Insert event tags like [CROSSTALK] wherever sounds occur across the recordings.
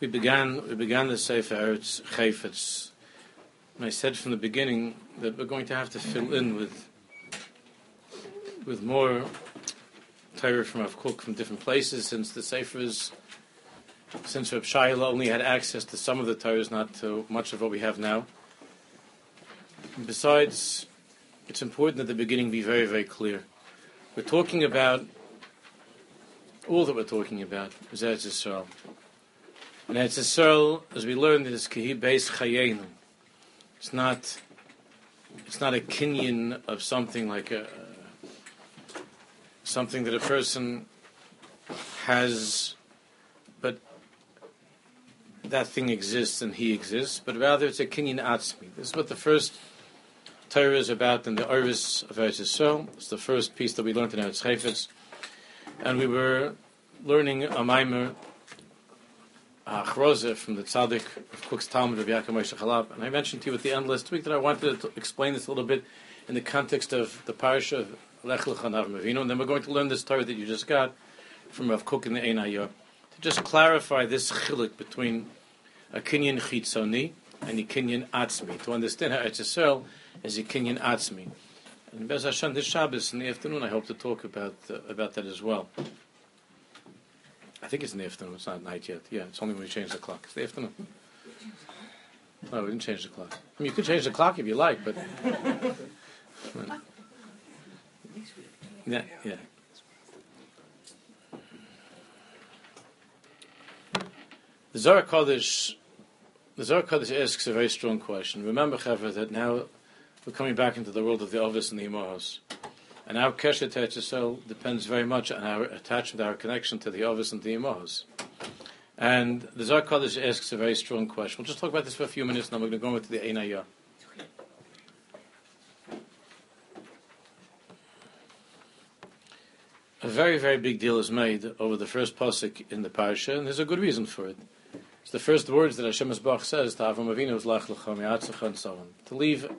We began we began the Sefer Eretz Chayfetz. And I said from the beginning that we're going to have to fill in with with more Torah from Rav from different places since the Sefer is since Rav Shaila only had access to some of the Torahs, not to much of what we have now. And besides, it's important at the beginning be very, very clear. We're talking about all that we're talking about is Eretz Yisrael. And Eretz Yisrael, as we learned, is Kehi Beis Chayenu. It's not, it's not a kinyan of something like a, something that a person has, but that thing exists and he exists, but rather it's a kinyan atzmi. This is what the first Torah is about in the Oris of Eretz Yisrael. It's the first piece that we learned in Eretz Chayfetz. And we were learning a mimer Achroze from the Tzaddik of Kook's Talmud of Yaakov Moshe Charlap. And I mentioned to you at the end last week that I wanted to explain this a little bit in the context of the parasha of Lech Lecha Avinu. And then we're going to learn this Torah that you just got from Rav Kook in the Ein To just clarify this chilik between a kinyan chitzoni and a kinyan atzmi. To understand how Eretz Yisrael is a kinyan atzmi. And Bez Hashem, this Shabbos in the afternoon, I hope to talk about uh, about that as well. I think it's in the afternoon. It's not night yet. Yeah, it's only when we change the clock. It's the afternoon. No, we didn't change the clock. I mean, you can change the clock if you like, but. [LAUGHS] Yeah, yeah. The Zohar Kodesh, the Zohar Kodesh asks a very strong question. Remember, Chaver, that now we're coming back into the world of the Ovis and the Imahos. And our Keshet Yisrael depends very much on our attachment, our connection to the Ovis and the Imahos. And the Zohar Kodesh asks a very strong question. We'll just talk about this for a few minutes, and then we're going to go into the Einayah. A very, very big deal is made over the first pasuk in the parsha, and there's a good reason for it. It's the first words that Hashem Bach says to Avram Avinu Lach and so on. To leave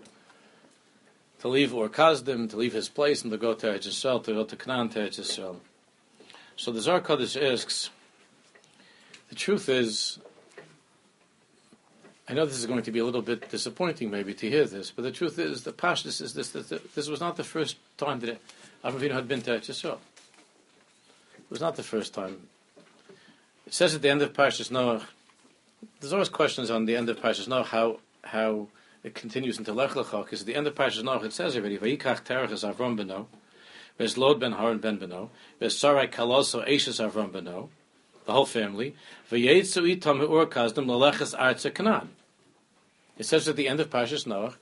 to leave Ur Kasdim, to leave his place and to go to Eretz Yisrael, to go to Canaan to Eretz Yisrael. So the Zohar Kodesh asks, the truth is, I know this is going to be a little bit disappointing maybe to hear this, but the truth is, the Pashtus is this, that this was not the first time that Avram had been to Eretz Yisrael. It was not the first time. It says at the end of Parshas Noach, there's always questions on the end of Parshas Noach how, how it continues into Lech Lecha, because at the end of Parshas Noach it says already, Vayikach Terach is Avram Beno, Ves Lod Ben Haran Ben Beno, Ves Sarai Kaloso Eishes Avram Beno, the whole family, Vayetzu Itam Ur Kasdim Laleches Arza Kanan. It says at the end of Parshas Noach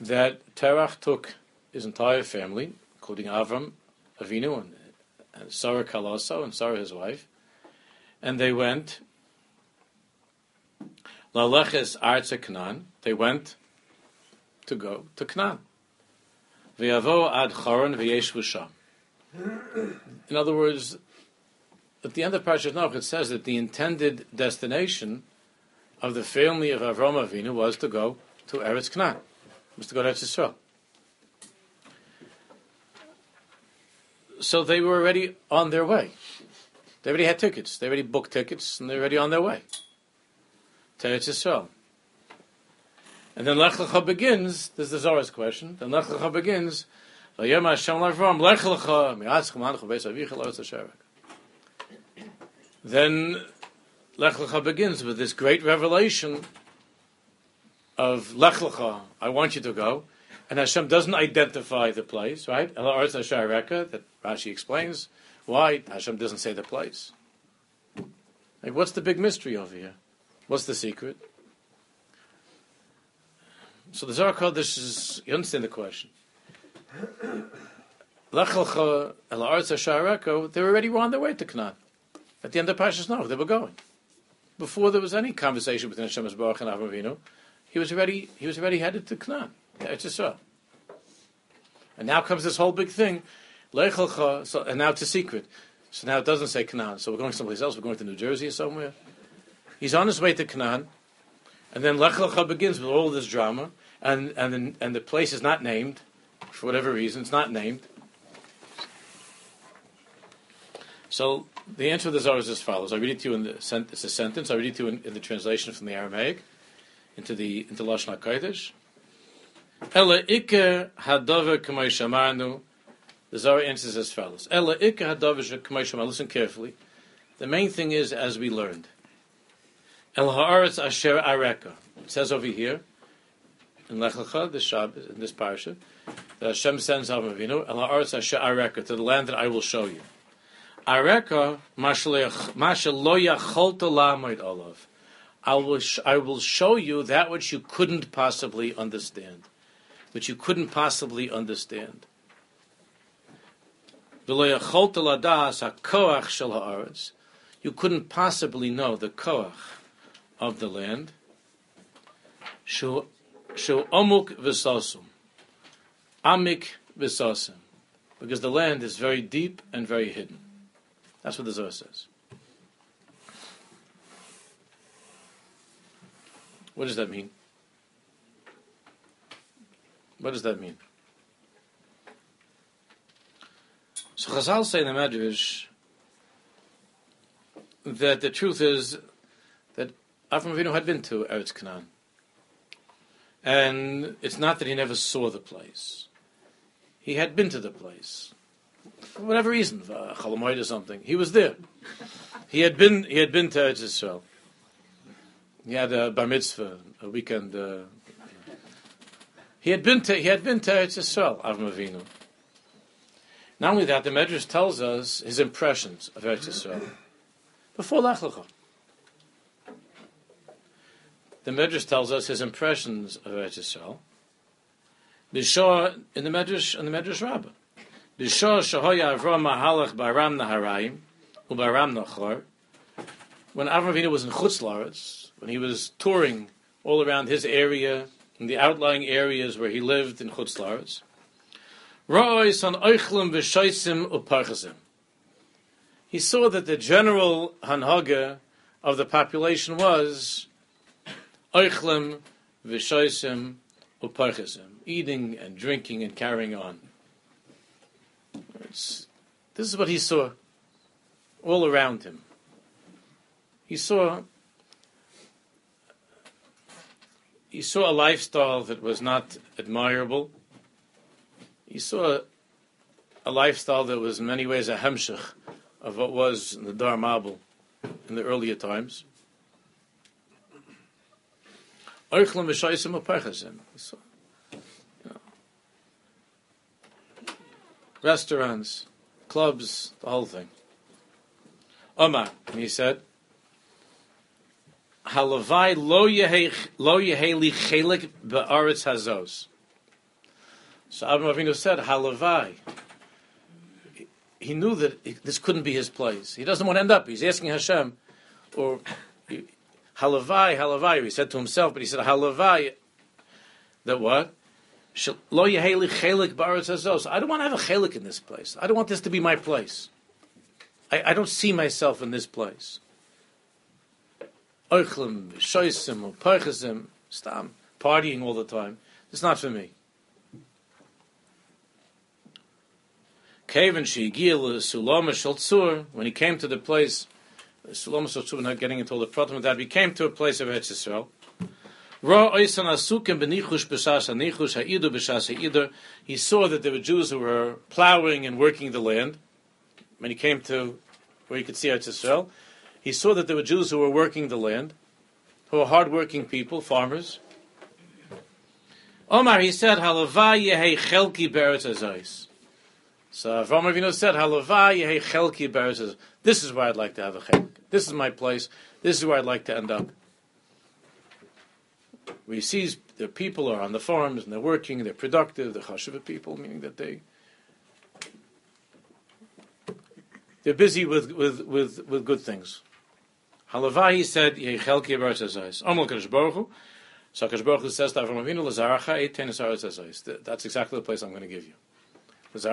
that Terach took his entire family, including Avram, Avinu, and, and Sarah Kaloso, and Sarah his wife, and they went Laleches Arza Kanan. They went to go to Canaan. Ad. In other words, at the end of Parashat Noach, it says that the intended destination of the family of Avram Avinu was to go to Eretz Canaan, was to go to Eretz Yisrael. So they were already on their way. They already had tickets. They already booked tickets, and they're already on their way to Eretz Yisrael. And then Lech Lecha begins, this is the Zohar's question, then Lech Lecha begins, Hashem Lech Lecha, Tzasherek. Then Lech Lecha begins with this great revelation of Lech Lecha, I want you to go, and Hashem doesn't identify the place, right? El Arz Hashareka, that Rashi explains, why Hashem doesn't say the place. Like, what's the big mystery over here? What's the secret? So the Zohar Kodesh is, you understand the question. Lechalcha el Aretz they were already on their way to Canaan. At the end of Pashas no, they were going. Before there was any conversation between Hashem Baruch and Avram he was already he was already headed to Canaan. It's just so. And now comes this whole big thing, Lechalcha. So, and now it's a secret. So now it doesn't say Canaan. So we're going someplace else. We're going to New Jersey or somewhere. He's on his way to Canaan, and then Lech Lecha begins with all this drama and and the, and the place is not named for whatever reason. It's not named. So the answer to the Zohar is as follows. I read it to you in the it's a sentence. I read it to you in, in the translation from the Aramaic into the into Lashon Hakodesh. Ela iker hadover k'may shamarnu. The Zohar answers as follows. Ela iker hadover k'may shamarnu. Listen carefully. The main thing is, as we learned, El haaretz asher areka. It says over here in Lech Lecha, this Shabbos, in this parasha, that Hashem sends Avram Avinu, El haaretz asher areka, to the land that I will show you. Areka masha lo yacholta lamoid olav. I will I will show you that which you couldn't possibly understand, which you couldn't possibly understand. You couldn't possibly know the koach of the land. Shu omuk v'sosum, amik v'sosum, because the land is very deep and very hidden. That's what the Zohar says. What does that mean? What does that mean? So Chazal say in the Medrash that the truth is that Avram Avinu had been to Eretz Canaan. And it's not that he never saw the place. He had been to the place for whatever reason, uh, Chalamoid or something. He was there. He had been. He had been to Eretz Yisrael. He had a bar mitzvah, a weekend. Uh, he had been to. He had been to Eretz. Avram Avinu. Not only that, the Medrash tells us his impressions of Eretz Yisrael before Lech Lecha. The Medrash tells us his impressions of Eretz Yisrael. Bishor in the Medrash in the Medrash Rabbah. B'shor shahoya Avram mahalach baram naharayim ubaram nachor. When Avram Avinu was in Chutz Laretz, when he was touring all around his area, in the outlying areas where he lived in Chutz Laretz, Ra'ois on oichlim v'shoisim uparchasim. He saw that the general hanhaga of the population was oichlim v'shoisim uparchasim, eating and drinking and carrying on. It's, this is what he saw all around him. He saw he saw a lifestyle that was not admirable. He saw a lifestyle that was in many ways a hemshech of what was in the Dar Mabel in the earlier times. Restaurants, clubs, the whole thing. Omar, he said, Halavai lo yeheli chelik be'aretz hazos. So Abraham Avinu said, Halavai. He knew that this couldn't be his place. He doesn't want to end up. He's asking Hashem, or Halavai, Halavai. He said to himself, but he said Halavai. That what? Ba'aretz I don't want to have a chelik in this place. I don't want this to be my place. I, I don't see myself in this place. Oichlim, shoisim, perchesim, stam, partying all the time. It's not for me. When he came to the place, Sulama Shaltzur, not getting into all the problem of that, he came to a place of Eretz Yisrael. He saw that there were Jews who were plowing and working the land. When he came to where he could see Eretz Yisrael, he saw that there were Jews who were working the land, who were hardworking people, farmers. Omar, he said, Halavah yehe chelki beretz azais. So Avram Avinu said, Halavah yehe chelki beretz This is where I'd like to have a chelk. This is my place. This is where I'd like to end up he sees the people are on the farms and they're working, they're productive, they're chashuva people, meaning that they they're busy with, with, with, with good things. Halavai said, Yechelki Barzazais. Amal Kadosh Baruch Hu. So Kadosh Baruch Hu says to Avram Avinu, Lazaracha eight tenis. That's exactly the place I'm going to give you. Lazaracha eight tenis Arzazais. This is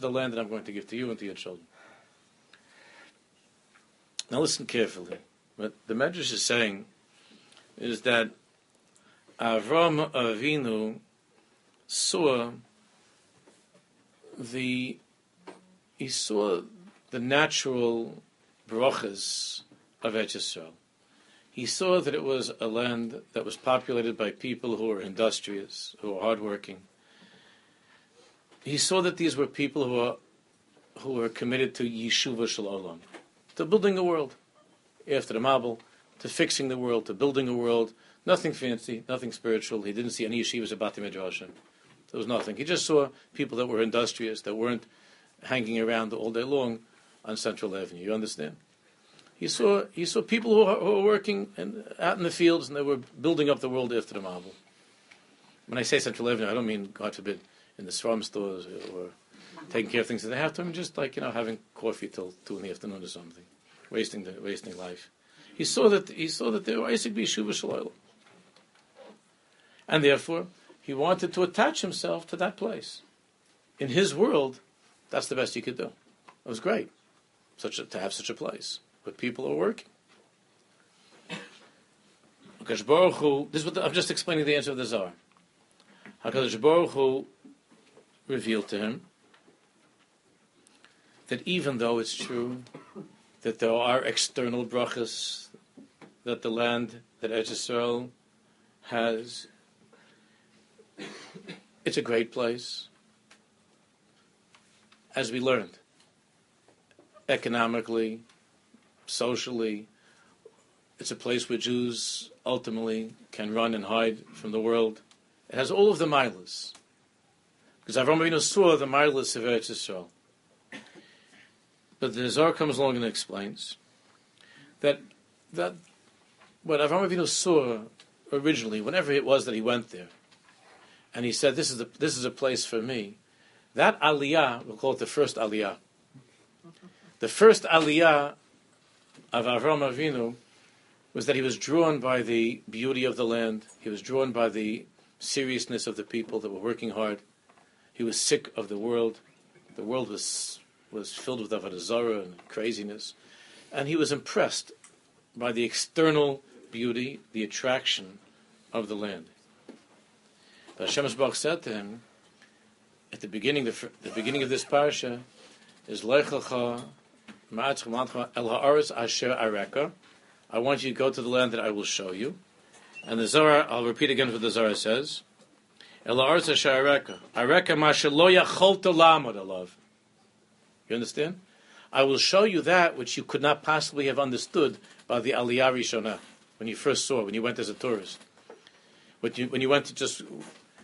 the land that I'm going to give to you and to your children. Now listen carefully. What the Medrash is saying is that Avram Avinu saw the he saw the natural brachas of Eretz Yisrael. He saw that it was a land that was populated by people who were industrious, who were hardworking. He saw that these were people who were, who were committed to Yeshuva Shalom, to building a world after the Mabel, to fixing the world, to building a world. Nothing fancy, nothing spiritual. He didn't see any yeshivas about the Midrashim. There was nothing. He just saw people that were industrious, that weren't hanging around all day long on Central Avenue. You understand? He saw he saw people who, who were working in, out in the fields and they were building up the world after the Mabel. When I say Central Avenue, I don't mean God forbid in the Swarm stores or taking care of things that they have to. I just like you know having coffee till two in the afternoon or something, wasting the, wasting life. He saw that he saw that there were Isaac B'Yeshuva Shalayla. And therefore, he wanted to attach himself to that place. In his world, that's the best he could do. It was great such a, to have such a place, but people are working. Baruch Hu, this is what the, I'm just explaining the answer of the Zohar. Hakadosh Baruch Hu revealed to him that even though it's true that there are external brachas that the land that Eretz Yisrael has it's a great place. As we learned, economically, socially, it's a place where Jews ultimately can run and hide from the world. It has all of the milas. Because Avram Avinu saw the milas of Eretz Yisrael. But the Zohar comes along and explains that that what Avram Avinu saw originally, whenever it was that he went there, and he said, "This is a this is a place for me." That aliyah, we'll call it the first aliyah. The first aliyah of Avram Avinu was that he was drawn by the beauty of the land. He was drawn by the seriousness of the people that were working hard. He was sick of the world. The world was was filled with avodah and craziness, and he was impressed by the external beauty, the attraction of the land. But Hashem Yisbarach said to him at the beginning, the, the beginning of this parsha is Lechacha El Haaretz Asher Areka. I want you to go to the land that I will show you. And the Zohar, I'll repeat again what the Zohar says. Lamad Alav. You understand? I will show you that which you could not possibly have understood by the Aliyah Rishonah, when you first saw, when you went as a tourist. When you, when you went to just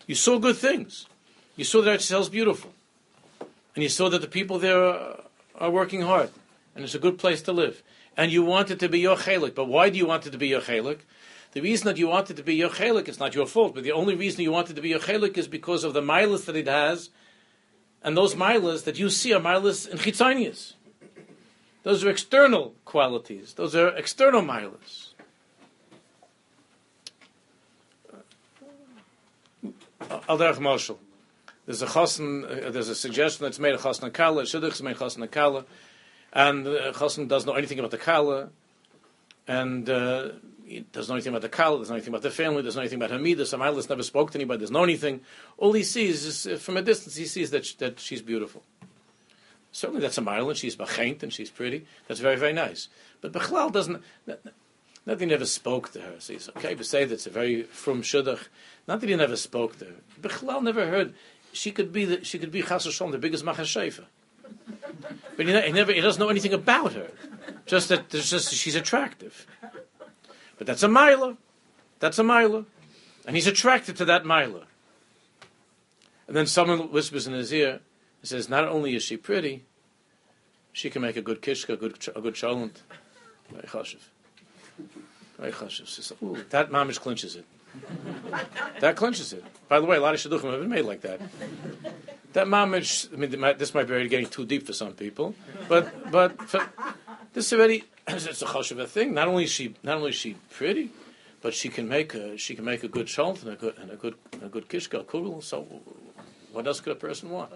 you saw good things. You saw that Eretz is beautiful. And you saw that the people there are, are, working hard. And it's a good place to live. And you wanted to be your chelik. But why do you want it to be your chelik? The reason that you wanted to be your chelik, it's not your fault, but the only reason you wanted to be your chelik is because of the milas that it has. And those milas that you see are milas in chitzanias. Those are external qualities. Those are external milas. al derech moshel. There's a chosen, uh, there's a suggestion that's made a chosen kala, shidduch is made chosen kala, and uh, doesn't know anything about the kala, and uh, doesn't know anything about the kala, doesn't know anything about the family, doesn't know anything about Hamida, Samailis never spoke to anybody, doesn't know anything. All he sees is, uh, from a distance, he sees that, that she's beautiful. Certainly that's a mile, and she's bachaint, and she's pretty. That's very, very nice. But Bechlal doesn't, nothing ever spoke to her. So he's okay, but say that's a very from shidduch. Not that he never spoke to her. Bechlal never heard. She could be the, she could be the biggest Machashefa. But he, never he doesn't know anything about her. Just that there's just she's attractive. But that's a miler. That's a miler. And he's attracted to that miler. And then someone whispers in his ear and says, Not only is she pretty, she can make a good kishka, a good, a good cholent. Very chashiv. Very chashiv. Ooh, that mamish clinches it that clinches it. By the way, a lot of shidduchim have been made like that. That mamish, I mean, this might be already getting too deep for some people, but but for, this already it's a choshev thing. Not only is she not only she pretty, but she can make a she can make a good shalt and a good and a good a good kishka kugel. So, what else could a person want?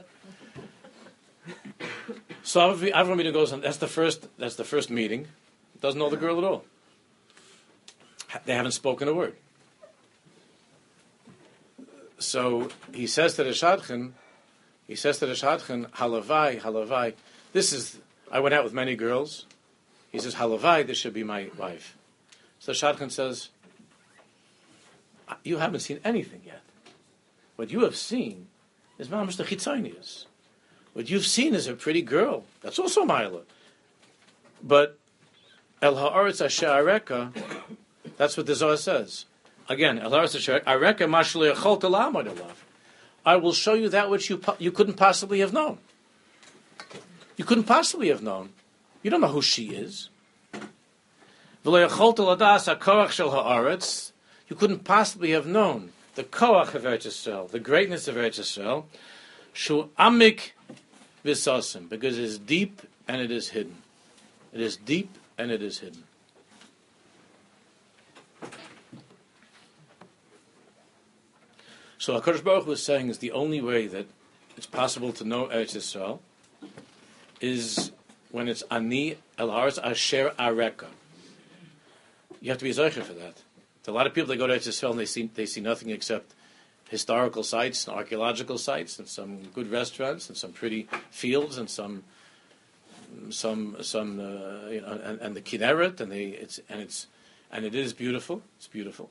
So Avram goes and that's the first that's the first meeting. Doesn't know the girl at all. They haven't spoken a word. So he says to the Shadchan, he says to the Shadchan, halavai, halavai, this is, I went out with many girls. He says, Halavai, this should be my wife. So Shadchan says, ah, you haven't seen anything yet. What you have seen is Mamash the Chitzonius. What you've seen is a pretty girl. That's also Mila. But El Haaretz Asher Areka, that's what the Zohar says. Again, El Haaretz Asher Areka Mashli Echol Telamad I will show you that which you, you couldn't possibly have known. You couldn't possibly have known. You don't know who she is. You couldn't possibly have known the koach of Eretz Yisrael, the greatness of Eretz Yisrael, shu amik visasim, because it is deep and it is hidden. It is deep and it is hidden. So Hakadosh Baruch was saying is the only way that it's possible to know Eretz Yisrael is when it's ani el haaretz asher areka. You have to be zeicher for that. a lot of people that go to Eretz Yisrael and they see they see nothing except historical sites and archaeological sites and some good restaurants and some pretty fields and some some some uh, you know and, and the Kinneret and they it's and it's and it is beautiful. It's beautiful.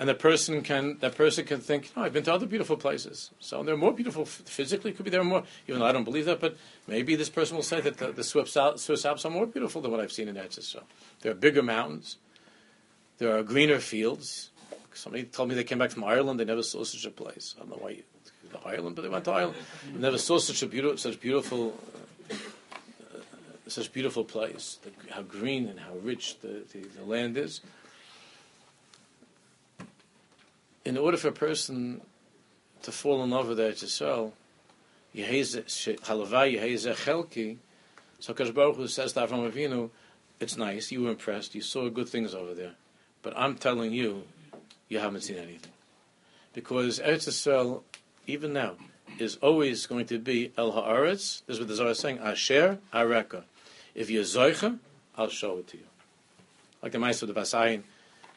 And the person can that person can think, no, I've been to other beautiful places. So they're more beautiful physically. Could be there are more, even though I don't believe that. But maybe this person will say that the, the Swiss, Alps, Swiss Alps are more beautiful than what I've seen in Eretz So there are bigger mountains. There are greener fields. Somebody told me they came back from Ireland. They never saw such a place. I don't know why you, Ireland, but they went to Ireland. They never saw such a beautiful, such beautiful, uh, such beautiful place. The, how green and how rich the, the, the land is. In order for a person to fall in love with Eretz Yisrael, so Kadosh Baruch Hu says to Avram Avinu, it's nice, you were impressed, you saw good things over there, but I'm telling you, you haven't seen anything. Because Eretz Yisrael, even now, is always going to be El Haaretz, this is what the Zohar is saying, Asher Areka. If you're Zoicha, I'll show it to you. Like the Maestro of the Basayin,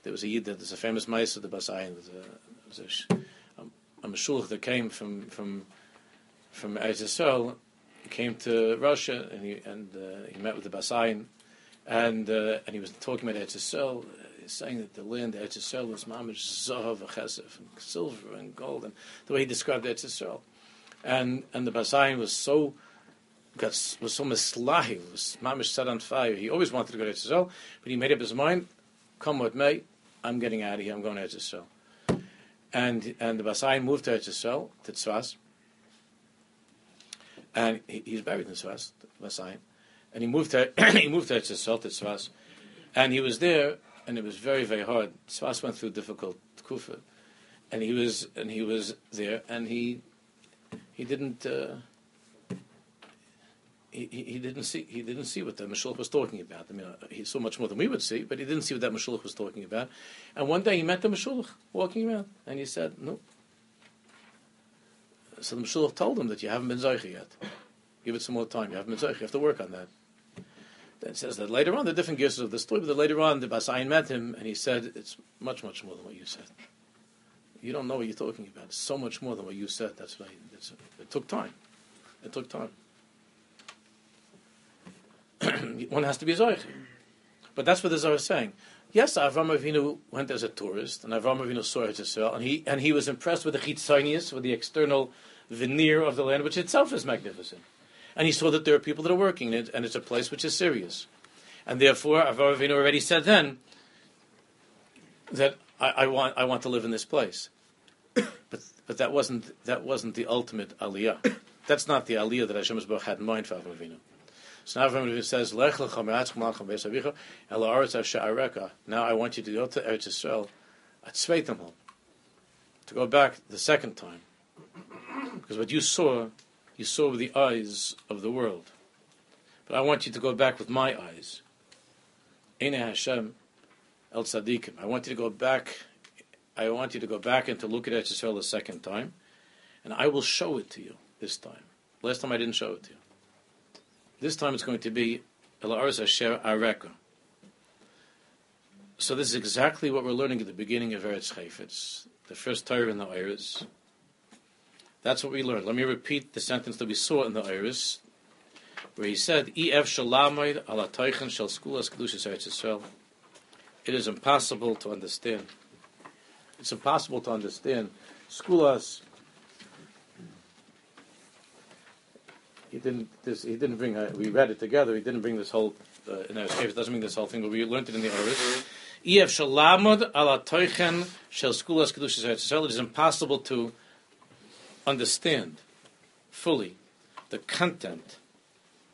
there was a Yid, there's a famous mice of the Basayin, there's a, there's a, a, a that came from, from, from Eretz Yisrael, came to Russia, and he, and, uh, he met with the Basayin, and, uh, and he was talking about Eretz Yisrael, saying that the land Eretz Yisrael was mamish zahav chesef and silver and gold, and the way he described Eretz Yisrael, and and the Basayin was so got was so mislahi, was mamish set on fire. He always wanted to go to Eretz Yisrael, but he made up his mind, come with me. I'm getting out of here. I'm going to Eretz. And and the Basai moved to Eretz Yisrael, to Tzfas. And he, he's buried in Tzfas, Basai. And he moved to [CLEARS THROAT] he moved to Eretz Yisrael, to Tzfas. And he was there, and it was very very hard. Tzfas went through difficult kufa, and he was and he was there, and he he didn't. Uh, he, he didn't see he didn't see what the Mashulach was talking about. I mean, uh, he saw much more than we would see, but he didn't see what that Mashulach was talking about. And one day he met the Mashulach walking around, and he said, "No." So the Mashulach told him that you haven't been Zeicha yet. Give it some more time. You haven't been Zeicha. You have to work on that. Then says that later on, the different gears of the story, but later on, the Basayin met him, and he said, "It's much, much more than what you said. You don't know what you're talking about. It's so much more than what you said. That's why it took time. It took time." [CLEARS THROAT] one has to be a Zoich. But that's what the Zohar is saying. Yes, Avram Avinu went as a tourist, and Avram Avinu saw it well, and he and he was impressed with the chitzonius, with the external veneer of the land, which itself is magnificent. And he saw that there are people that are working in it, and it's a place which is serious. And therefore, Avram Avinu already said then that I, I want I want to live in this place. [COUGHS] But but that wasn't that wasn't the ultimate aliyah. That's not the aliyah that Hashem had in mind for Avram Avinu. So now Avram says, Lech Now I want you to go to Eretz Yisrael at Sveitamol, to go back the second time. Because what you saw, you saw with the eyes of the world. But I want you to go back with my eyes. Eine Hashem El Tzadikim. I want you to go back. I want you to go back and to look at Eretz Yisrael the second time, and I will show it to you this time. Last time I didn't show it to you. This time it's going to be Ela'aris Asher Areka. So this is exactly what we're learning at the beginning of Eretz Chayfetz, the first Torah in the Iris. That's what we learned. Let me repeat the sentence that we saw in the Iris, where he said, "Ef shalamoid ala toichen shel skulas kedushas Eretz Yisrael." It is impossible to understand. It's impossible to understand skulas. He didn't. This, he didn't bring. Uh, we read it together. He didn't bring this whole. Uh, in our It doesn't mean this whole thing, but we learned it in the Iris. Ef shalamod ala toichen shel skulas kedushas Yisrael. It is impossible to understand fully the content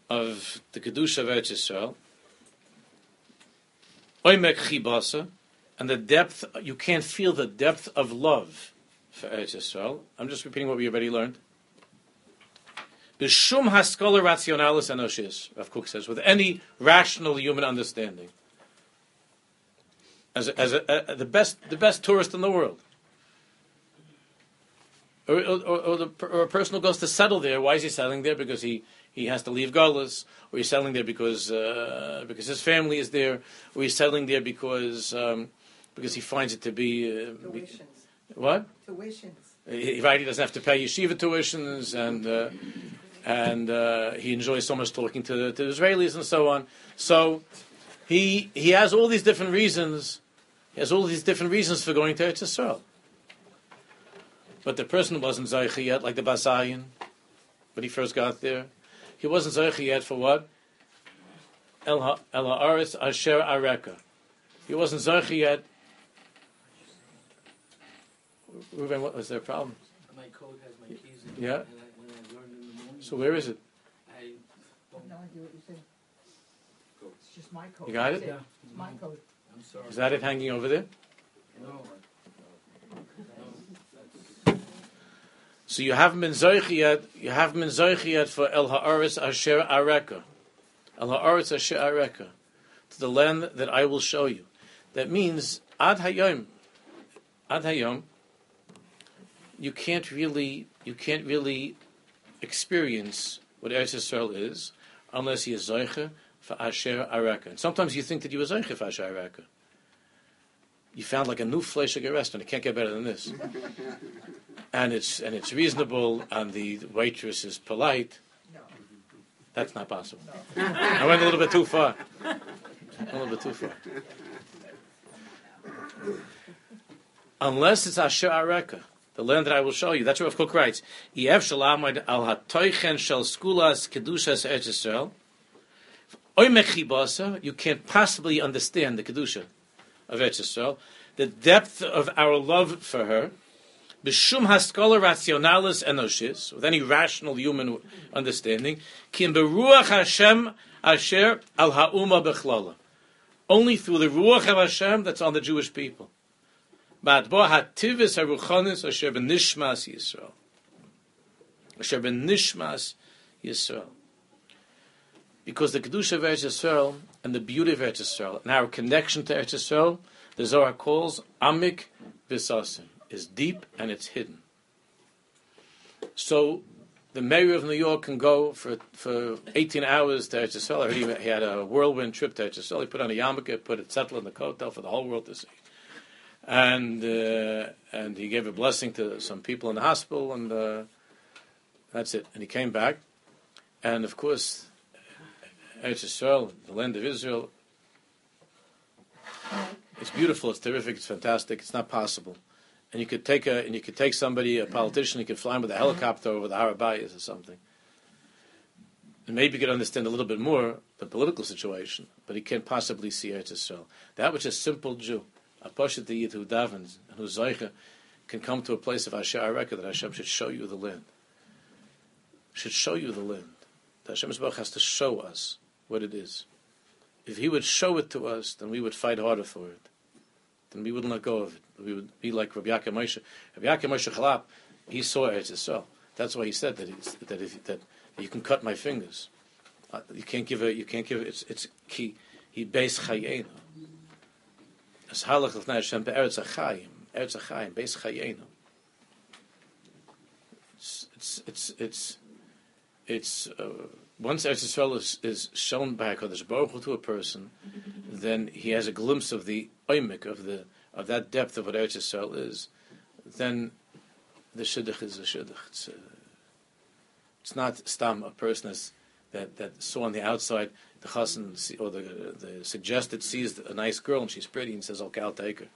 of the Kedusha of Eretz Yisrael, Oimek Chibasa, and the depth, you can't feel the depth of love for Eretz Yisrael. I'm just repeating what we already learned. B'shum haskola rationalis enoshis, Rav Kook says, with any rational human understanding. As, a, as a, a, the best, the best tourist in the world or, or, or, the, or, a person who goes to settle there. Why is he settling there? Because he, he has to leave Gullus, or he's settling there because uh, because his family is there, or he's settling there because um, because he finds it to be uh, tuitions. What tuitions? He, right, he doesn't have to pay yeshiva tuitions, and uh, and uh, he enjoys so much talking to, to Israelis and so on. So he he has all these different reasons. He has all these different reasons for going to Eretz Yisrael. But the person wasn't Zaycha yet, like the Basayan, when he first got there. He wasn't Zaycha yet for what? El Ha'aris Asher Areka. He wasn't Zaycha yet. Ruben, what was their problem? My code has my keys in it. Yeah. when I learned in the morning. So where is it? I No idea what you said. It's just my code. You got it? That's It's my code. I'm sorry. Is that it hanging over there? No. So you haven't been zoichi yet. You haven't been zoichi yet for El Haaretz Asher Areka, El Haaretz Asher Areka, to the land that I will show you. That means Ad Hayom, Ad Hayom. You can't really, you can't really experience what Eretz Yisrael is unless he is zoiche for Asher Araka. And sometimes you think that you are zoiche for Asher Araka. You found like a new fleshig restaurant. It can't get better than this [LAUGHS] and it's and it's reasonable, and the waitress is polite. No. That's not possible. No. I went a little bit too far. A little bit too far. [LAUGHS] Unless it's Asher Areka, the land that I will show you. That's what Rav Kook writes. Yev shalamad al hatoichen shel skulas kedushas Eretz Yisrael. Oy you can't possibly understand the kedusha of Eretz Yisrael, the depth of our love for her b'shum haskola rationalis enoshis, with any rational human understanding, kim beruach Hashem asher al ha'uma bechlala. Only through the ruach of Hashem that's on the Jewish people. Ma'adbo hativis haruchanis asher b'nishmas Yisrael. Asher b'nishmas Yisrael. Because the Kedusha of Eretz Yisrael and the beauty of Eretz Yisrael and our connection to Eretz Yisrael, the Zohar calls Amik Visasim is deep and it's hidden. So the mayor of New York can go for for 18 hours to Eretz Yisrael. He, he had a whirlwind trip to Eretz Yisrael. He put on a yarmulke, put it settled in the hotel for the whole world to see. And uh, and he gave a blessing to some people in the hospital, and uh, that's it. And he came back, and of course, Eretz Yisrael, the land of Israel, it's beautiful, it's terrific, it's fantastic. It's not possible and you could take a and you could take somebody, a politician, you could fly him with a helicopter over the Harabayas or something. And maybe you could understand a little bit more the political situation, but he can't possibly see Eretz Yisrael. That which a simple Jew, a Pashat Yid who davens and who Zaycha, can come to a place of Asher Areka that Hashem should show you the land. Should show you the land. That Hashem has to show us what it is. If He would show it to us, then we would fight harder for it then we wouldn't let go of it. We would be like Rabbi Yaakov Moshe. Rabbi Yaakov Moshe Charlap, he saw Eretz Yisrael. That's why he said that that if, that you can cut my fingers. Uh, you can't give it. You can't give it. It's it's key. He beis chayenu. As halach l'fnei Hashem be'eretz achayim. Eretz achayim beis chayenu. It's it's it's it's, it's uh, once Eretz Yisrael is, is shown by Hakadosh Baruch Hu to a person, then he has a glimpse of the oimik of the of that depth of what Eretz Yisrael is. Then, the shidduch is a shidduch. It's, uh, it's not stam a person that that saw on the outside the chassan or the the suggested sees a nice girl and she's pretty and says, "Okay, I'll take her."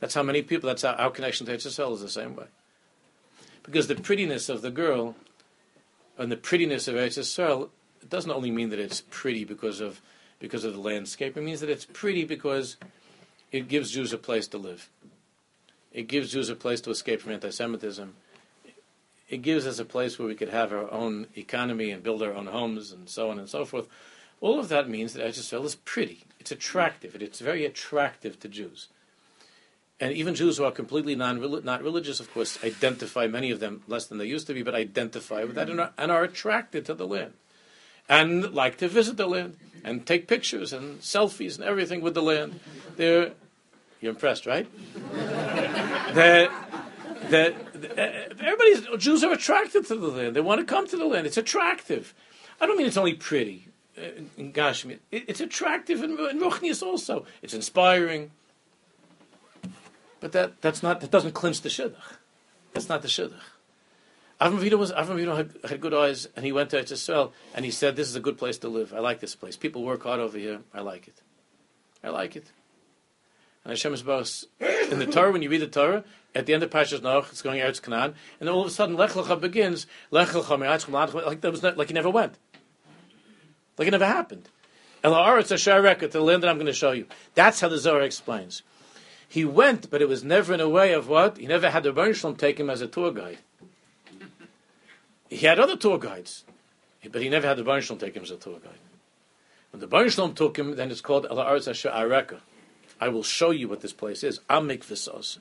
That's how many people. That's how our connection to Eretz is the same way, because the prettiness of the girl and the prettiness of Eretz Yisrael it doesn't only mean that it's pretty because of because of the landscape. It means that it's pretty because it gives Jews a place to live. It gives Jews a place to escape from anti-Semitism. It gives us a place where we could have our own economy and build our own homes and so on and so forth. All of that means that Eretz Yisrael is pretty. It's attractive. It- It's very attractive to Jews. And even Jews who are completely non not religious, of course, identify many of them less than they used to be, but identify with that and are, and are attracted to the land and like to visit the land and take pictures and selfies and everything with the land. They're you're impressed, right? [LAUGHS] that that everybody's Jews are attracted to the land. They want to come to the land. It's attractive. I don't mean it's only pretty. Uh, In Gashmi, It- it's attractive in, in Ruchnius also. It's inspiring. But that, that's not that doesn't clinch the shidduch. That's not the shidduch. Avram Avinu was Avram had, had good eyes, and he went to Eretz Yisrael, and he said, "This is a good place to live. I like this place. People work hard over here. I like it. I like it." And Hashem is in the Torah. When you read the Torah, at the end of Parshas Noach, it's going Eretz Canaan, and all of a sudden Lech Lecha begins. Lech Lecha like that was not, like he never went, like it never happened. El haaretz asher the land that I'm going to show you. That's how the Zohar explains. He went, but it was never in a way of what he never had the Rebbeinu Shalom take him as a tour guide. He had other tour guides, but he never had the Rebbeinu Shalom take him as a tour guide. When the Rebbeinu Shalom took him, then it's called El haaretz asher. I will show you what this place is. Amik v'sasim.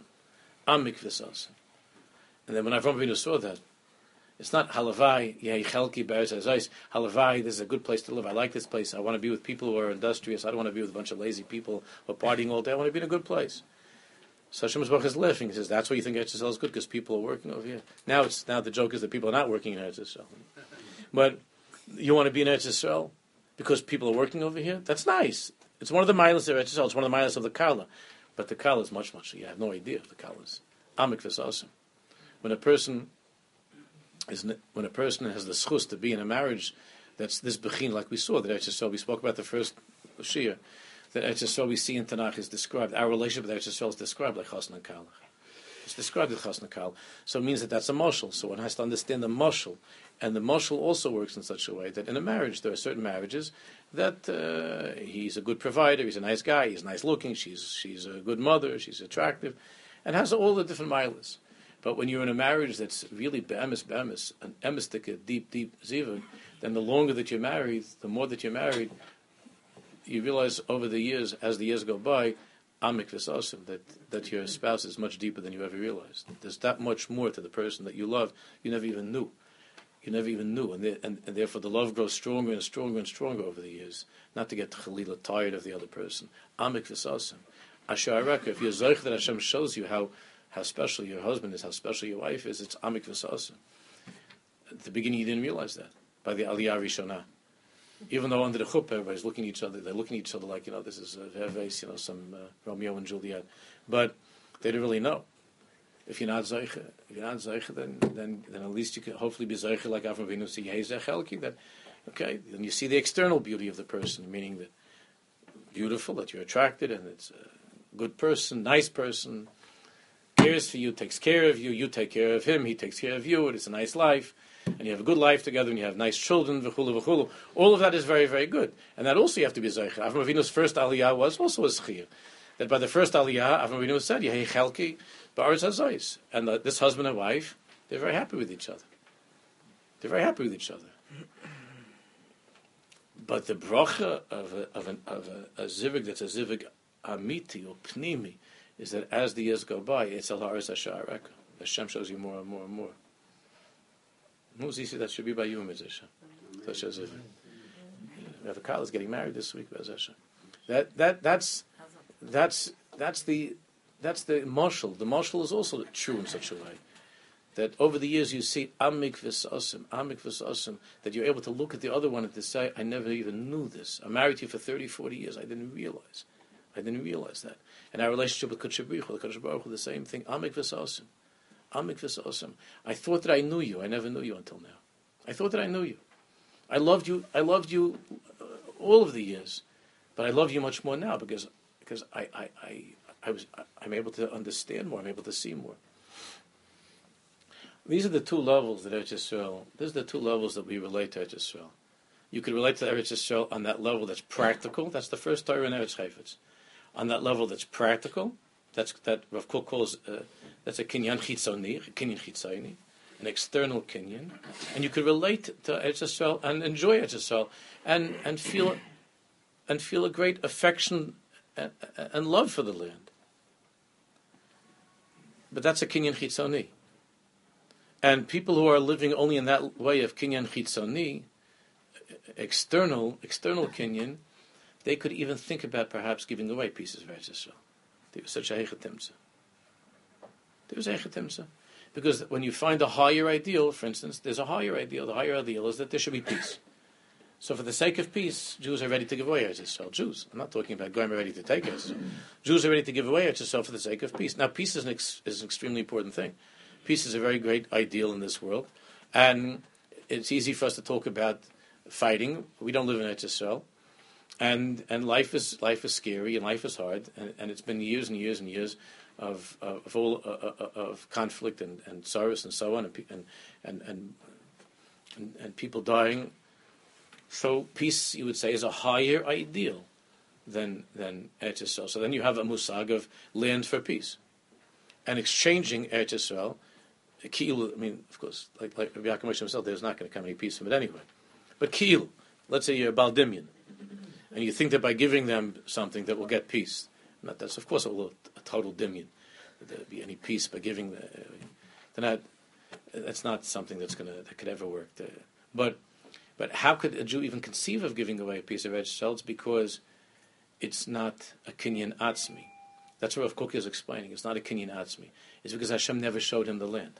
Amik v'sasim. And then when Avram Avinu saw that, it's not halavai, yehi chelki be'ez hazais. Halavai, this is a good place to live. I like this place. I want to be with people who are industrious. I don't want to be with a bunch of lazy people who are partying all day. I want to be in a good place. So Yisbarach is laughing. He says, that's why you think Eretz Yisrael is good, because people are working over here. Now it's now the joke is that people are not working in Eretz Yisrael. But you want to be in Eretz Yisrael because people are working over here? That's nice. It's one of the milas of Eretz Yisrael. It's one of the milas of the Kala. But the Kala is much, much, you have no idea of the Kala is. Amik awesome. When a person is, when a person has the schus to be in a marriage that's this bechin, like we saw, that Eretz we spoke about the first Shia, that Eretz we see in Tanakh is described, our relationship with Eretz is described like Chasna Kal. It's described as Chasna Kal. So it means that that's a moshel. So one has to understand the moshel. And the moshel also works in such a way that in a marriage, there are certain marriages that uh, he's a good provider, he's a nice guy, he's nice looking, she's, she's a good mother, she's attractive, and has all the different milas. But when you're in a marriage that's really be'emes, be'emes, an emistic, a deep, deep zivug, then the longer that you're married, the more that you're married, you realize over the years, as the years go by, amik v'sasim, that, that your spouse is much deeper than you ever realized. There's that much more to the person that you love you never even knew. You never even knew. And, the, and, and therefore the love grows stronger and stronger and stronger over the years. Not to get chalila tired of the other person. Amik v'sasim. Asher if you're that Hashem shows you how, how special your husband is, how special your wife is, it's amik v'sasim. At the beginning you didn't realize that. By the Aliyah Rishonah even though under the chuppah everybody's looking at each other, they're looking at each other like you know this is a Verves, you know some uh, Romeo and Juliet, but they don't really know. If you're not zeiche, if you're not zeiche, then then then at least you can hopefully be zeiche like Avram Avinu see. That okay, then you see the external beauty of the person, meaning that beautiful, that you're attracted, and it's a good person, nice person, cares for you, takes care of you, you take care of him, he takes care of you, and it's a nice life and you have a good life together, and you have nice children, v'chulu v'chulu. All of that is very, very good, and that also you have to be zeicher. Avram Avinu's first aliyah was also a schir. That by the first aliyah, Avram Avinu said, "Yehi chelki ba'aretz hazois," and this husband and wife, they're very happy with each other. They're very happy with each other. But the bracha of a, of, an, of a, a zivig that's a zivig amiti or pnimi is that as the years go by, it's al haaretz asher Hashem shows you more and more and more. Easy that should be by you, Mizisha? Such as if Rav Kyle is getting married this week, Bezesha. That that that's that's that's the that's the marshal. The marshal is also true in such a way that over the years you see amik v'sasim, amik v'sasim, that you're able to look at the other one and to say, I never even knew this. I'm married you for 30, 40 years. I didn't realize. I didn't realize that. And our relationship with Kodesh Baruch the Kodesh Baruch the same thing. Amik v'sasim. Amikvas Osam. I thought that I knew you. I never knew you until now. I thought that I knew you. I loved you. I loved you uh, all of the years, but I love you much more now because because I I, I, I was I'm able to understand more. I'm able to see more. These are the two levels that Eretz Yisrael. These are the two levels that we relate to Eretz Yisrael. You could relate to Eretz Yisrael on that level that's practical. That's the first Torah in Eretz Chayfetz. On that level that's practical, that's that Rav Kook calls uh, that's a kinyan chitzoni, kinyan chitzoni, an external kinyan, and you could relate to Eretz and enjoy Eretz and and feel and feel a great affection and, and love for the land. But that's a kinyan chitzoni. And people who are living only in that way of kinyan chitzoni, external external kinyan, they could even think about perhaps giving away pieces of Eretz Yisrael. There was such a hechetimsa. There was a hechetimsa. Because when you find a higher ideal, for instance, there's a higher ideal. The higher ideal is that there should be peace. So for the sake of peace, Jews are ready to give away Eretz Yisrael. Jews. I'm not talking about going ready to take Eretz Yisrael. Jews are ready to give away Eretz Yisrael for the sake of peace. Now, peace is an, ex- is an extremely important thing. Peace is a very great ideal in this world. And it's easy for us to talk about fighting. We don't live in Eretz Yisrael. And, and life is life is scary and life is hard and, and it's been years and years and years of of all uh, uh, of conflict and, and sorrows and so on and and and, and and people dying. So peace, you would say, is a higher ideal than than Eretz Yisrael. So then you have a musag of land for peace, and exchanging Eretz Yisrael. Kiel, I mean, of course, like like Yaakov himself, there's not going to come any peace from it anyway. But Kiel, let's say you're a Baldimian, and you think that by giving them something that will get peace. Not that's of course a, little, a total dimion. That there be any peace by giving the. They're not. That's not something that's gonna that could ever work. But but how could a Jew even conceive of giving away a piece of It's because it's not a kinyan atzmi. That's what Rav Kook is explaining. It's not a kinyan atzmi. It's because Hashem never showed him the land.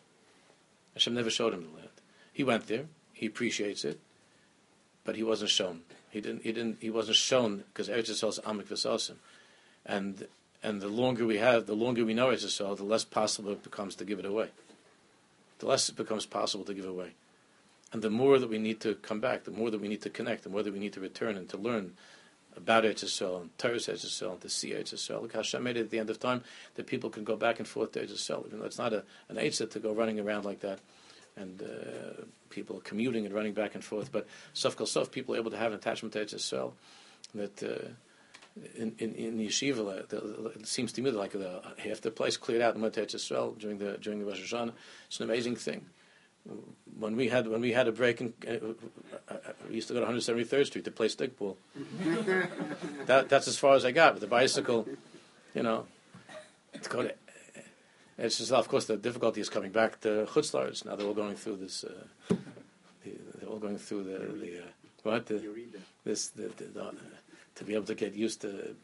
Hashem never showed him the land. He went there. He appreciates it, but he wasn't shown. He didn't. He didn't. He wasn't shown because Eretz Yisrael is amik v'sasim and and the longer we have, the longer we know Eretz Yisrael, the less possible it becomes to give it away. The less it becomes possible to give away, and the more that we need to come back, the more that we need to connect, the more that we need to return and to learn about Eretz Yisrael and Torah Eretz Yisrael and to see Eretz Yisrael. Look, Hashem made it at the end of time that people can go back and forth to Eretz Yisrael, even though it's not a, an Eitzah to go running around like that. And uh, people commuting and running back and forth, but sof kol sof, people are able to have an attachment to Eretz that uh, in, in, in the yeshiva, it seems to me like the, half the place cleared out in Motet Yisrael during the during the Rosh Hashanah. It's an amazing thing. When we had when we had a break, in, uh, uh, we used to go to 173rd Street to play stickball. [LAUGHS] that, that's as far as I got with the bicycle. You know, to go to. It's just, of course, the difficulty is coming back to Chutzlars. Now they're all going through this. Uh, they're all going through the the uh, what the, this the, the to be able to get used to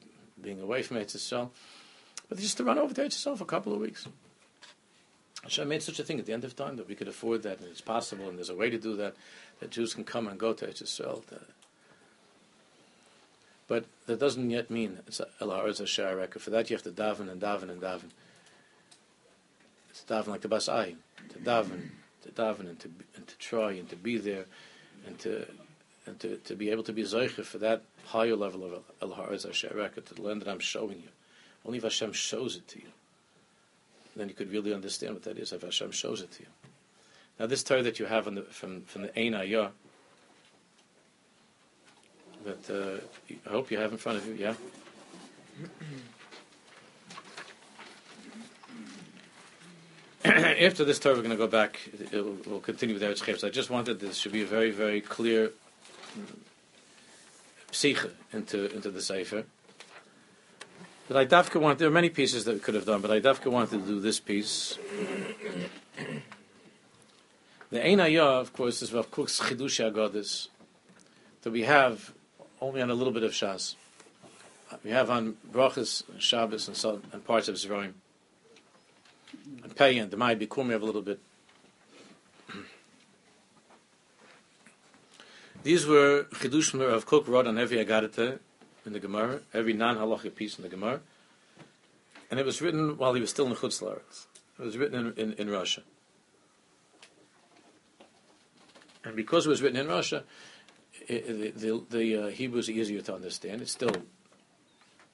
being away from Eretz Yisrael. But just to run over to Eretz Yisrael for a couple of weeks. Hashem made such a thing at the end of time that we could afford that, and it's possible, and there's a way to do that, that Jews can come and go to Eretz Yisrael. To, but that doesn't yet mean it's is a Sharek. For that you have to daven and daven and daven. It's daven like the Basai, to daven, to daven and to, and to try and to be there and to and to, to be able to be Zeicher for that higher level of El Ha'arz Hashem to the land that I'm showing you. Only if Hashem shows it to you. Then you could really understand what that is, if Hashem shows it to you. Now, this Torah that you have the, from, from the Ein Ayah, that uh, I hope you have in front of you, yeah? [CLEARS THROAT] After this Torah, we're going to go back. Will, we'll continue with Eretz So I just wanted this should be a very, very clear mm, psiche into into the sefer. But I dafka want there are many pieces that we could have done, but I dafka wanted to do this piece. The Ein Ayah, of course, is Rav Kook's Chidush Agadis that we have only on a little bit of Shas. We have on Brachas, Shabbos, and, and parts of Zeroim. And Demai Bikum, we have a little bit. These were Chidushim of Kook wrote on every Agadita in the Gemara, every non halachic piece in the Gemara. And it was written while he was still in Chutz Laretz. It was written in, in, in Russia. And because it was written in Russia, it, the, the, the uh, Hebrew is easier to understand. It's still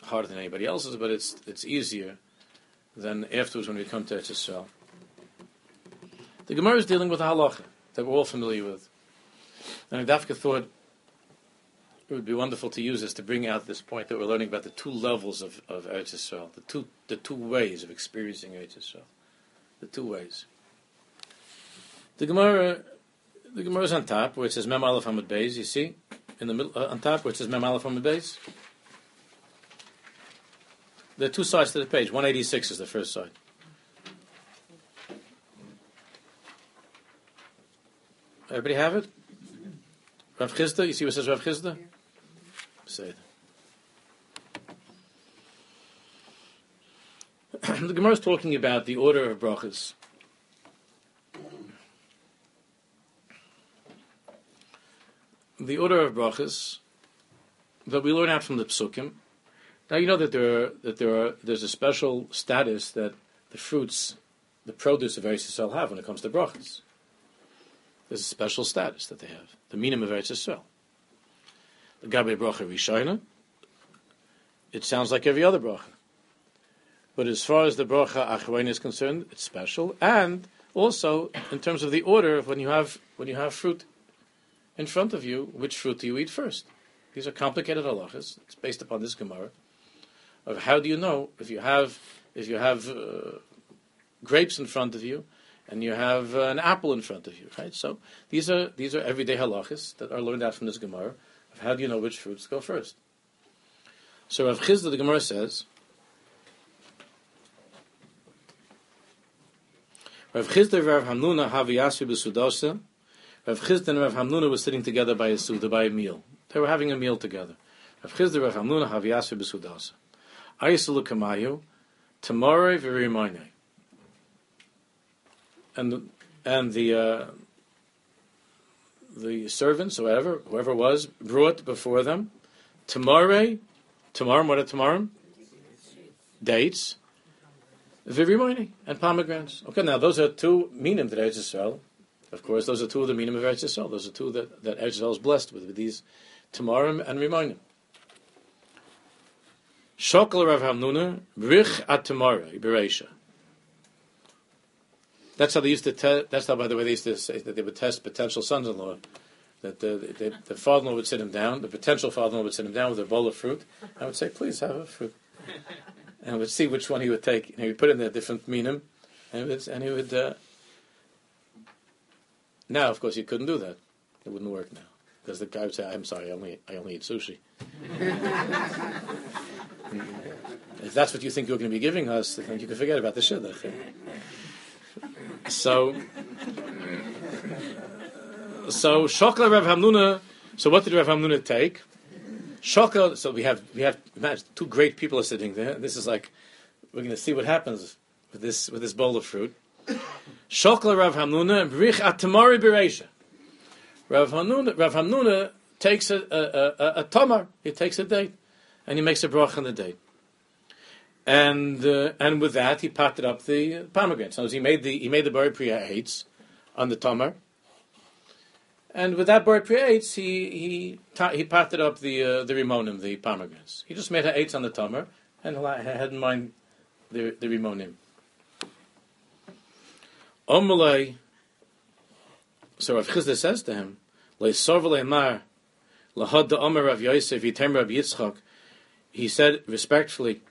harder than anybody else's, but it's, it's easier than afterwards when we come to Eretz Yisrael. The Gemara is dealing with a halacha that we're all familiar with. And Dafka thought it would be wonderful to use this to bring out this point that we're learning about the two levels of, of Eretz Yisrael, the two, the two ways of experiencing Eretz Yisrael. The two ways. The Gemara, the Gemara is on top where it says Mem Aleph amud Beis. You see, in the middle, uh, on top where it says Mem Aleph amud Beis. There are two sides to the page. 186 is the first side. Everybody have it? Rav Chisda, you see what says Rav Chisda? Say it. [CLEARS THROAT] the Gemara is talking about the order of brachas. The order of brachas that we learn out from the psukim. Now you know that there are, that there are there's a special status that the fruits, the produce of Eretz Yisrael have when it comes to brachas. There's a special status that they have. The minim of Eretz Yisrael. The Gabe bracha Rishayna. It sounds like every other bracha. But as far as the bracha Achrein is concerned, it's special. And also, in terms of the order of when you have when you have fruit in front of you, which fruit do you eat first? These are complicated halachas. It's based upon this Gemara how do you know if you have if you have uh, grapes in front of you and you have uh, an apple in front of you, right? So these are these are everyday halachas that are learned out from this Gemara of how do you know which fruits go first. So Rav Chisda, the Gemara says, Rav Chisda Rav Hamnuna Haviyasvi b'Sudasa. Rav Chisda and Rav Hamnuna were sitting together by a suda, by a meal. They were having a meal together. Rav Chisda Rav Hamnuna Haviyasvi b'Sudasa. Ayisulu Kamayu, Tamare V'Rimayne. And and the uh, the servants, whoever whoever was, brought before them Tamare, Tamar, what are Tamarim? Dates, Virimoni, and pomegranates. Okay, now those are two minim that Eretz Yisrael. Of course, those are two of the minim of Eretz Yisrael. Those are two that, that Eretz Yisrael is blessed with, with these Tamarim and Rimonim. Shokal Rav Hamnuna, Brich at Tamara, Bereisha. That's how they used to. Te- that's how, by the way, they used to say that they would test potential sons-in-law. That the, the, the father-in-law would sit him down, the potential father-in-law would sit him down with a bowl of fruit. I would say, "Please have a fruit," and would see which one he would take. And he would put in the different minim, and, would, and he would. Uh, now, of course, he couldn't do that. It wouldn't work now because the guy would say, "I'm sorry, I only I only eat sushi." [LAUGHS] if that's what you think you're going to be giving us, then you can forget about the shidduch. So, so Shokla Rav Hamnuna. So what did Rav Hamnuna take? Shokla. So we have we have imagine, two great people are sitting there. This is like we're going to see what happens with this with this bowl of fruit. Shokla Rav Hamnuna Brich Atamari Bereisha. Rav Hamnuna Rav Hamnuna takes a a, a, a tamar. He takes a date, and he makes a brach on the date and uh, and with that he potted up the pomegranates. So he made the he made the bari priya eights on the tamar, and with that bari priya eights he he he potted up the uh, the rimonim, the pomegranates. He just made her eights on the tamar and had in mind the the rimonim. Omalei. So Rav Chisda says to him, "Le'sorvele mar lahad the Omer Rav Yosef yitem Rav Yitzchak." He said respectfully.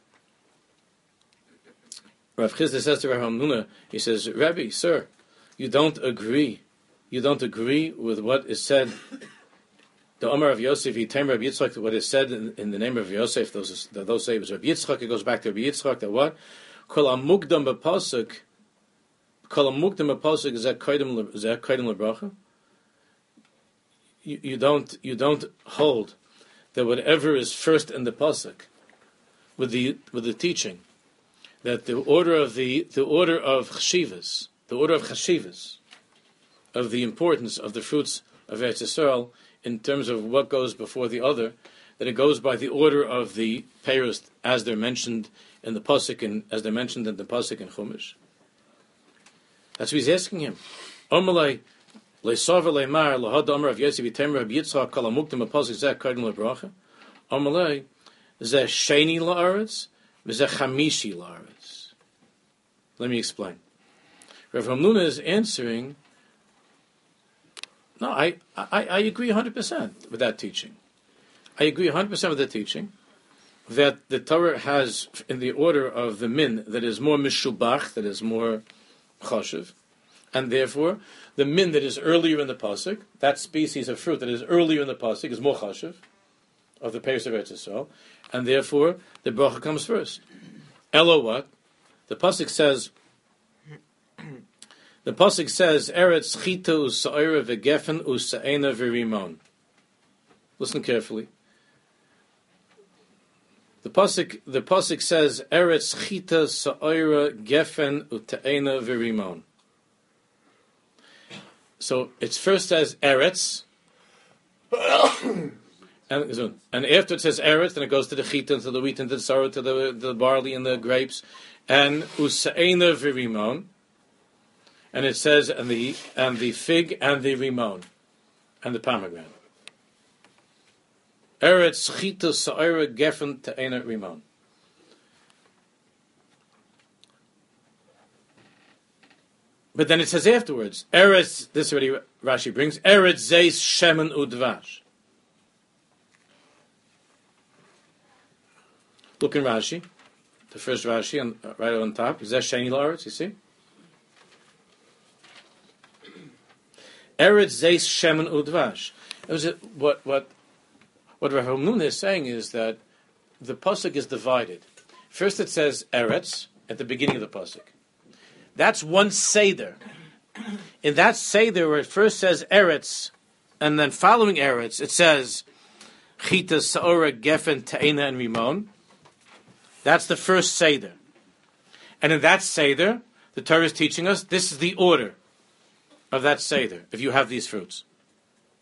Rav Chisda says to Rav Hamnuna, he says, Rabbi, sir, you don't agree. You don't agree with what is said. The Omer of Yosef, Yitem Rabbi Yitzchak, what is said in, in, the name of Yosef, those, those say it was Rabbi Yitzchak, it goes back to Rabbi Yitzchak, that what? Kol amugdam b'pasuk, kol amugdam b'pasuk, is that koidim lebracha? You, you don't, you don't hold that whatever is first in the pasuk, with the, with the teaching, that the order of the the order of chashivas, the order of chashivas, of the importance of the fruits of Eretz Yisrael in terms of what goes before the other, that it goes by the order of the payers as they're mentioned in the pasuk and as they're mentioned in the pasuk in Chumash. That's what he's asking him. Omalei lahad omer of Yosef Yitem Rab Yitzchak kol amuktim apos zeh lebracha. Omalei zeh sheni la'aretz chamishi la'aretz. Let me explain. Rav Hamnuna is answering. No, I, I, I agree 100% with that teaching. I agree 100% with the teaching that the Torah has, in the order of the min, that is more mishubach, that is more choshev, and therefore the min that is earlier in the pasuk, that species of fruit that is earlier in the pasuk, is more choshev of the Peres of Eretz and therefore the bracha comes first. Elo what? The pasuk says. The pasuk says, "Eretz chita u'sa'ira v'gefen u'sa'ena v'rimon." Listen carefully. The pasuk the pasuk says Eretz Chita Sa'ira Gefen Uta'ena Virimon. So it first says Eretz, [COUGHS] and, and after it says Eretz, then it goes to the Chita, to the wheat, and to the sorrow, to the, the barley and the grapes, and Usa'ena Virimon, and it says and the and the fig and the rimon, and the pomegranate. Eretz chita sa'ira gefen te'ena rimon. But then it says afterwards, Eretz, this already Rashi brings, Eretz zeis shemen udvash. Look in Rashi, the first Rashi, on, right on top, is that sheni Eretz, you see? Eretz zeis shemen udvash. It was what, what what Rav is saying is that the pasuk is divided. First, it says Eretz at the beginning of the pasuk. That's one seder. In that seder, where it first says Eretz, and then following Eretz, it says Chita, Saora, Geffen, Ta'ena, and Rimon. That's the first seder. And in that seder, the Torah is teaching us this is the order of that seder. If you have these fruits,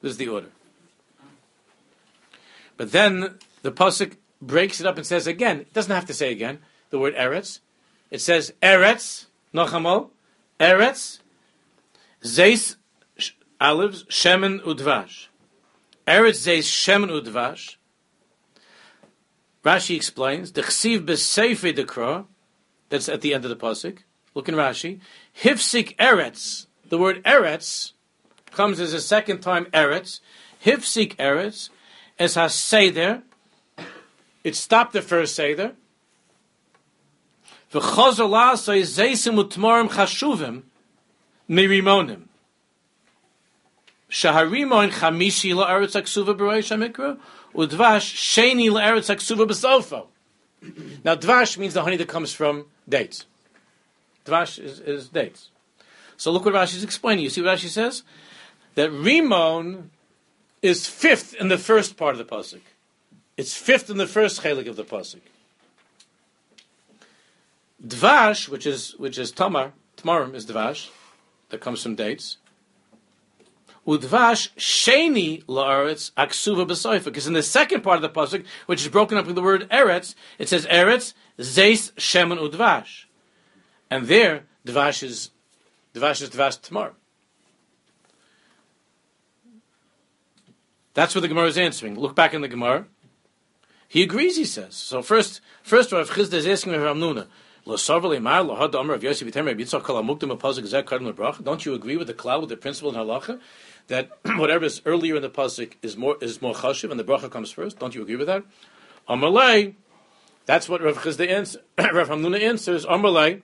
this is the order. But then the pasuk breaks it up and says again. It doesn't have to say again the word eretz. It says eretz nochamo eretz zeis olives shemen udvash. Eretz zeis shemen udvash. Rashi explains the chsiv b'seife dekra. That's at the end of the pasuk. Look in Rashi. Hifsik eretz. The word eretz comes as a second time eretz. Hifsik eretz as has seder. It stopped the first seder. V'chazala say zeisim utmorim chashuvim mirimonim. Shaharimon chamishi la'aretz aksuva b'roish hamikra udvash sheni la'aretz aksuva b'sofo. Now dvash means the honey that comes from dates. Dvash is, is dates. So look what Rashi is explaining. You see what Rashi says? That Rimon is fifth in the first part of the pasuk. It's fifth in the first chelik of the pasuk. Dvash, which is which is tamar, tamarim is dvash, that comes from dates. Udvash sheni laaretz aksuva b'soifa, because in the second part of the pasuk, which is broken up with the word eretz, it says eretz zeis shemen udvash, and there dvash is dvash is dvash tamar. That's what the Gemara is answering. Look back in the Gemara. He agrees, he says. So first, first Rav Chisda is asking Rav Amnuna, don't you agree with the cloud, with the principle in halacha, that [CLEARS THROAT] whatever is earlier in the pasuk is more is more chashiv and the bracha comes first? Don't you agree with that? Amalei, that's what Rav Chisda answers. [CLEARS THROAT] Rav Hamnuna answers. Amalei,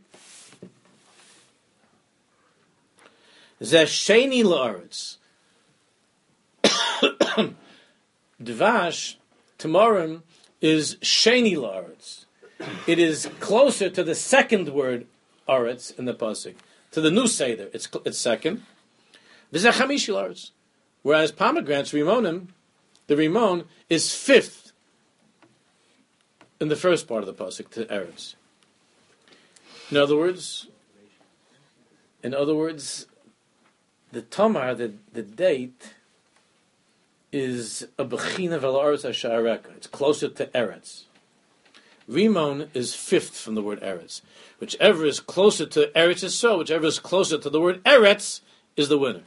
zesheni laaretz. [COUGHS] Dvash, tomorrow, is sheni la'aretz. It is closer to the second word aretz in the pasuk, to the new seder. It's it's second. V'zechamishi la'aretz. Whereas pomegranates, rimonim, the rimon is fifth in the first part of the pasuk to eretz. In other words, in other words, the tamar, the, the date is a bechina hashareka. It's closer to eretz. Rimon is fifth from the word Eretz. Whichever is closer to Eretz is so. Whichever is closer to the word Eretz is the winner.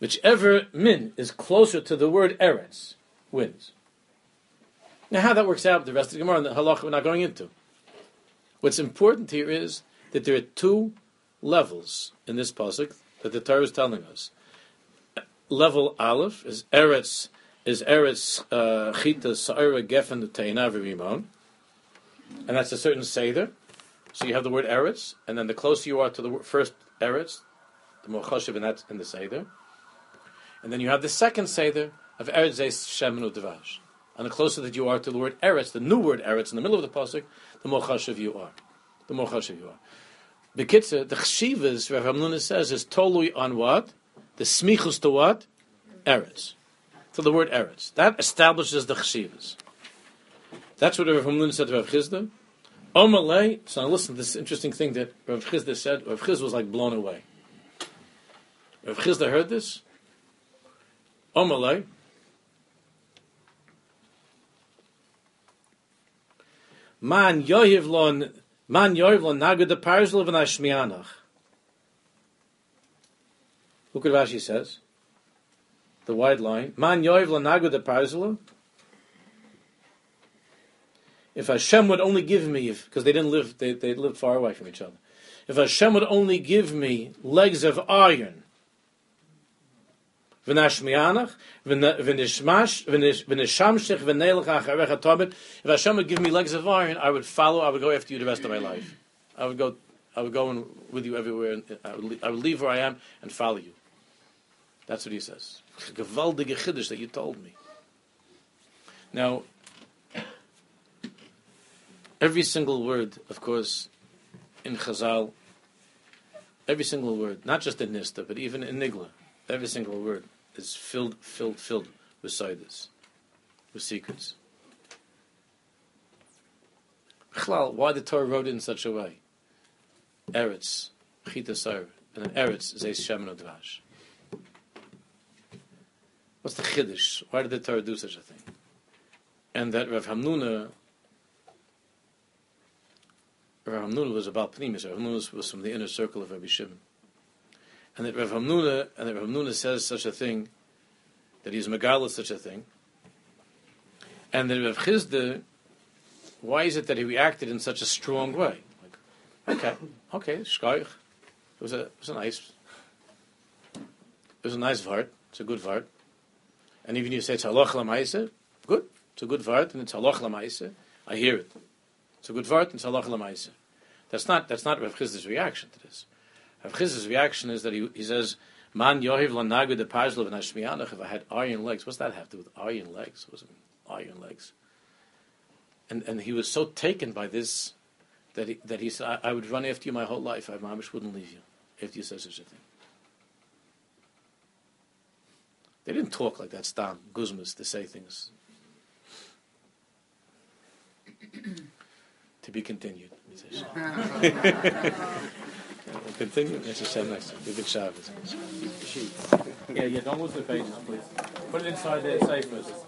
Whichever min is closer to the word Eretz wins. Now, how that works out, with the rest of the Gemara and the halacha we're not going into. What's important here is that there are two levels in this pasuk that the Torah is telling us. Level Aleph is Eretz is Eretz uh, Chita Sa'ira Geffen Teina V'Rimon, and that's a certain seder. So you have the word Eretz, and then the closer you are to the first Eretz, the more choshev in that in the seder, and then you have the second seder of Eretz Zeis Shemen Udvash. And the closer that you are to the word Eretz, the new word Eretz in the middle of the pasuk, the more chashiv you are. The more chashiv you are. Bekitzer, the chshivas, Rav Hamnuna says, is totally on what? The smichus to what? Eretz. To the word Eretz. That establishes the chshivas. That's what Rav Hamnuna said to Rav Chizda. Omalei, so now listen to this interesting thing that Rav Chizda said. Rav Chizda was like blown away. Rav Chizda heard this. Omalei, Man yohiv lon man yohiv lon nagud the parzl v'na shmianach. Look what says. The wide line. Man yohiv lon nagud the. If Hashem would only give me, because they didn't live, they, they lived far away from each other. If Hashem would only give me legs of iron, v'nashmianach, v'nishmash, v'nishamshich, v'neilach acharecha tobit. If Hashem would give me legs of iron, I would follow, I would go after you the rest of my life. I would go, I would go in, with you everywhere, I would, leave, I would leave where I am and follow you. That's what he says. Gewaldige chiddush that you told me. Now, every single word, of course, in Chazal, every single word, not just in Nista, but even in Nigla, every single word is filled, filled, filled with sidus, with secrets. Chlal, why the Torah wrote it in such a way? Eretz, Chita Sair, and then Eretz, Zeis Shemen Dvash. What's the Chiddush? Why did the Torah do such a thing? And that Rav Hamnuna, Rav Hamnuna was about Pnimis, Rav Hamnuna was from the inner circle of Rabbi Shimon and that Rav Hamnuna and that Rav Hamnuna says such a thing, that he's Megala such a thing, and that Rav Chizda, why is it that he reacted in such a strong way? Like, okay, okay, shkoich. It was a it was a nice it was a nice vart. It's a good vart. And even you say it's halach lamaisa, good. It's a good vart and it's halach lamaisa. I hear it. It's a good vart and it's halach lamaisa. That's not that's not Rav Chizda's reaction to this. Rav Chiz's reaction is that he, he says, Man yohiv lanagu de pazlov and If I had iron legs, what's that have to do with iron legs? What's iron legs? And and he was so taken by this that he, that he said, I, I would run after you my whole life. I wouldn't leave you if you said such a thing. They didn't talk like that, Stam, Guzmas, to say things. to be continued. We'll [LAUGHS] continue. Yes, Hashem next time. Good Shabbos. Yeah, yeah, don't lose the pages, please. Put it inside there, safe first.